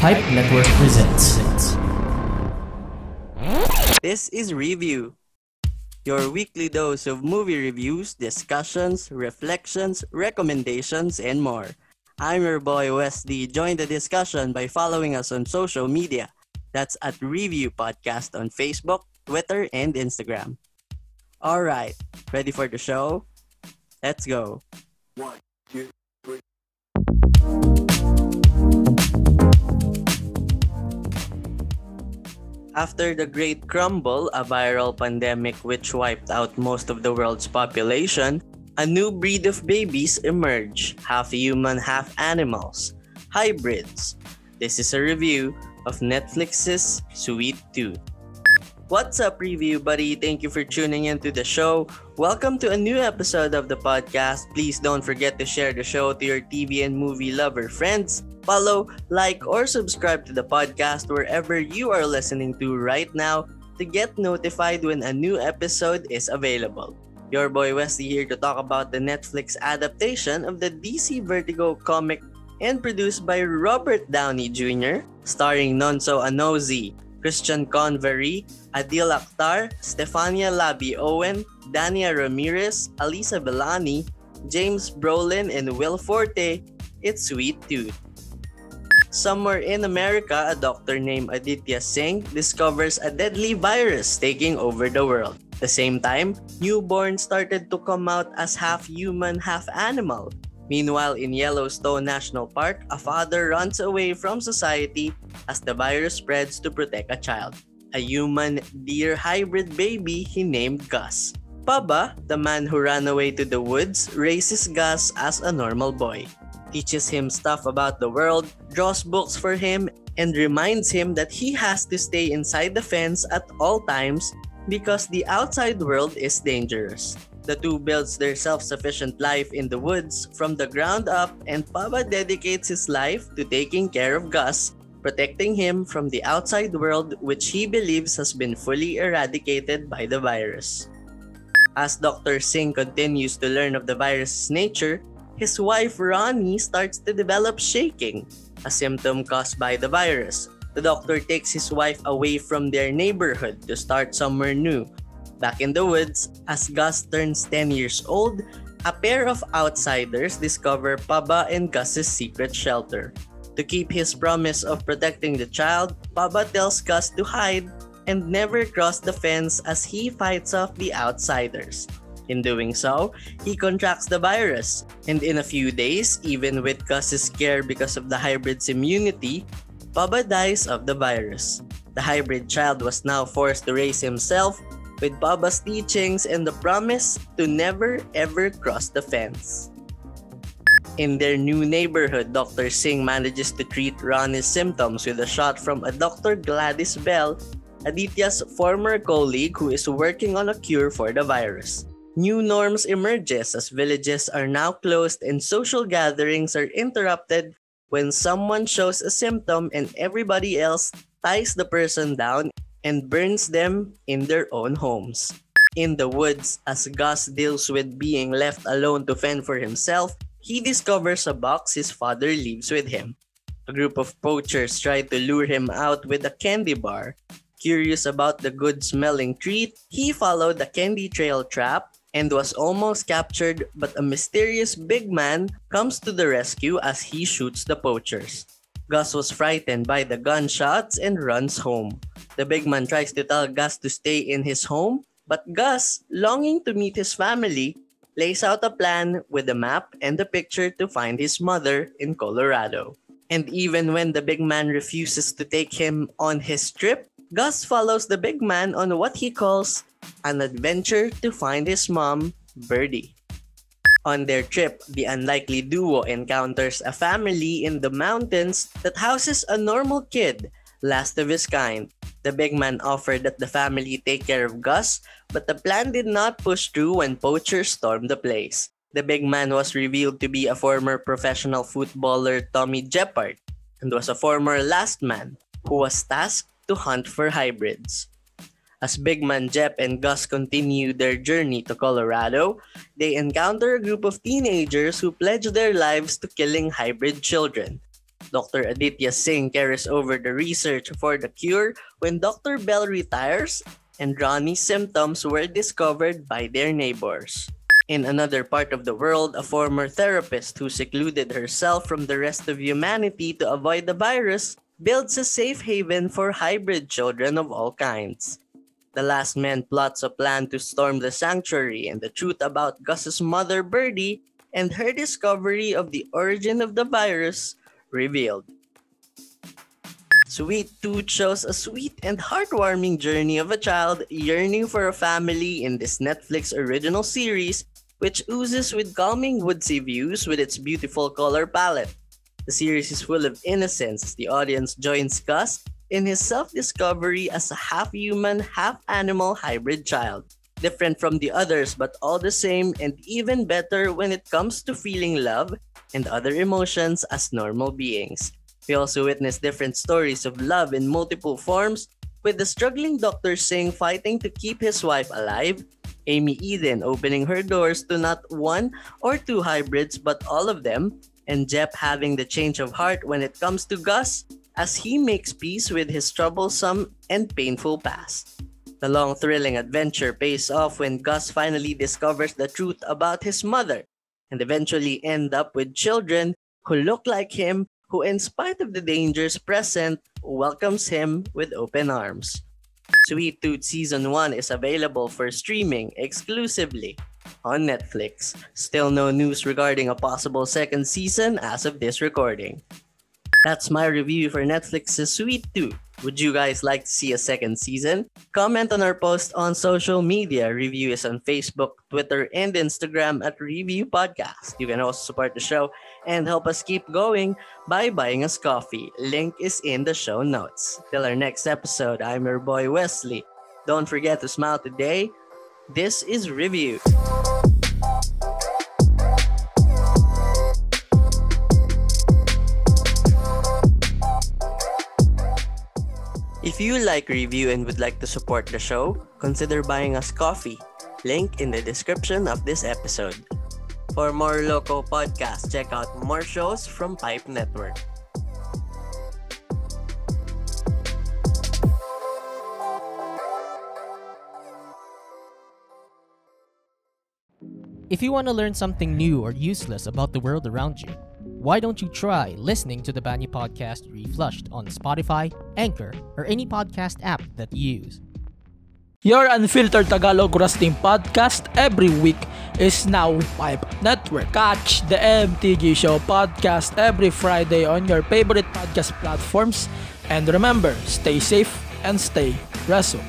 Pipe Network presents. This is Review, your weekly dose of movie reviews, discussions, reflections, recommendations, and more. I'm your boy Wesley. Join the discussion by following us on social media. That's at Review Podcast on Facebook, Twitter, and Instagram. All right, ready for the show? Let's go. One, two, After the Great Crumble, a viral pandemic which wiped out most of the world's population, a new breed of babies emerge, half human, half animals, hybrids. This is a review of Netflix's Sweet Tooth. What's up, review buddy? Thank you for tuning into the show. Welcome to a new episode of the podcast. Please don't forget to share the show to your TV and movie lover friends. Follow, like, or subscribe to the podcast wherever you are listening to right now to get notified when a new episode is available. Your boy Wesley here to talk about the Netflix adaptation of the DC Vertigo comic and produced by Robert Downey Jr., starring Nonso Anozie, Christian Convery, Adeel Akhtar, Stefania LaVie Owen, Dania Ramirez, Aliza Vellani, James Brolin, and Will Forte, it's Sweet Tooth. Somewhere in America, a doctor named Aditya Singh discovers a deadly virus taking over the world. At the same time, newborns started to come out as half human, half animal. Meanwhile, in Yellowstone National Park, a father runs away from society as the virus spreads to protect a child. A human deer hybrid baby he named Gus. Pubba, the man who ran away to the woods, raises Gus as a normal boy. Teaches him stuff about the world, draws books for him, and reminds him that he has to stay inside the fence at all times because the outside world is dangerous. The two builds their self-sufficient life in the woods from the ground up and Papa dedicates his life to taking care of Gus, protecting him from the outside world which he believes has been fully eradicated by the virus. As Dr. Singh continues to learn of the virus's nature, his wife Rani starts to develop shaking, a symptom caused by the virus. The doctor takes his wife away from their neighborhood to start somewhere new, Back in the woods, as Gus turns 10 years old, a pair of outsiders discover Pubba and Gus's secret shelter. To keep his promise of protecting the child, Pubba tells Gus to hide and never cross the fence as he fights off the outsiders. In doing so, he contracts the virus, and in a few days, even with Gus's care because of the hybrid's immunity, Pubba dies of the virus. The hybrid child was now forced to raise himself with Baba's teachings and the promise to never ever cross the fence. In their new neighborhood, Dr. Singh manages to treat Rani's symptoms with a shot from a Dr. Gladys Bell, Aditya's former colleague who is working on a cure for the virus. New norms emerges as villages are now closed and social gatherings are interrupted when someone shows a symptom and everybody else ties the person down and burns them in their own homes. In the woods, as Gus deals with being left alone to fend for himself, he discovers a box his father leaves with him. A group of poachers try to lure him out with a candy bar. Curious about the good smelling treat, he followed the candy trail trap and was almost captured, but a mysterious big man comes to the rescue as he shoots the poachers. Gus was frightened by the gunshots and runs home. The big man tries to tell Gus to stay in his home, but Gus, longing to meet his family, lays out a plan with a map and a picture to find his mother in Colorado. And even when the big man refuses to take him on his trip, Gus follows the big man on what he calls an adventure to find his mom, Birdie. On their trip, the unlikely duo encounters a family in the mountains that houses a normal kid, last of his kind. The big man offered that the family take care of Gus, but the plan did not push through when poachers stormed the place. The big man was revealed to be a former professional footballer Tommy Jepperd and was a former last man who was tasked to hunt for hybrids. As Big Man Jep and Gus continue their journey to Colorado, they encounter a group of teenagers who pledge their lives to killing hybrid children. Dr. Aditya Singh carries over the research for the cure when Dr. Bell retires and Rani's symptoms were discovered by their neighbors. In another part of the world, a former therapist who secluded herself from the rest of humanity to avoid the virus builds a safe haven for hybrid children of all kinds. The last man plots a plan to storm the sanctuary, and the truth about Gus's mother, Birdie, and her discovery of the origin of the virus revealed. Sweet Tooth shows a sweet and heartwarming journey of a child yearning for a family in this Netflix original series, which oozes with calming woodsy views with its beautiful color palette. The series is full of innocence as the audience joins Gus in his self discovery as a half human, half animal hybrid child different from the others, but all the same and even better when it comes to feeling love and other emotions as normal beings. We also witness different stories of love in multiple forms, with the struggling Dr. Singh fighting to keep his wife alive, Aimee Eden opening her doors to not one or two hybrids but all of them, and Jep having the change of heart when it comes to Gus as he makes peace with his troublesome and painful past. The long, thrilling adventure pays off when Gus finally discovers the truth about his mother and eventually end up with children who look like him, who, in spite of the dangers present, welcomes him with open arms. Sweet Tooth Season 1 is available for streaming exclusively on Netflix. Still no news regarding a possible second season as of this recording. That's my review for Netflix's Sweet Tooth. Would you guys like to see a second season? Comment on our post on social media. Review is on Facebook, Twitter, and Instagram at Review Podcast. You can also support the show and help us keep going by buying us coffee. Link is in the show notes. Till our next episode, I'm your boy Wesley. Don't forget to smile today. This is Review. If you like review and would like to support the show, consider buying us coffee. Link in the description of this episode. For more local podcasts, check out more shows from Pipe Network. If you want to learn something new or useless about the world around you, why don't you try listening to the Banyu podcast reflushed on Spotify, Anchor, or any podcast app that you use? Your unfiltered Tagalog Wrestling podcast every week is now Pipe Network. Catch the MTG Show podcast every Friday on your favorite podcast platforms. And remember, stay safe and stay wrestle.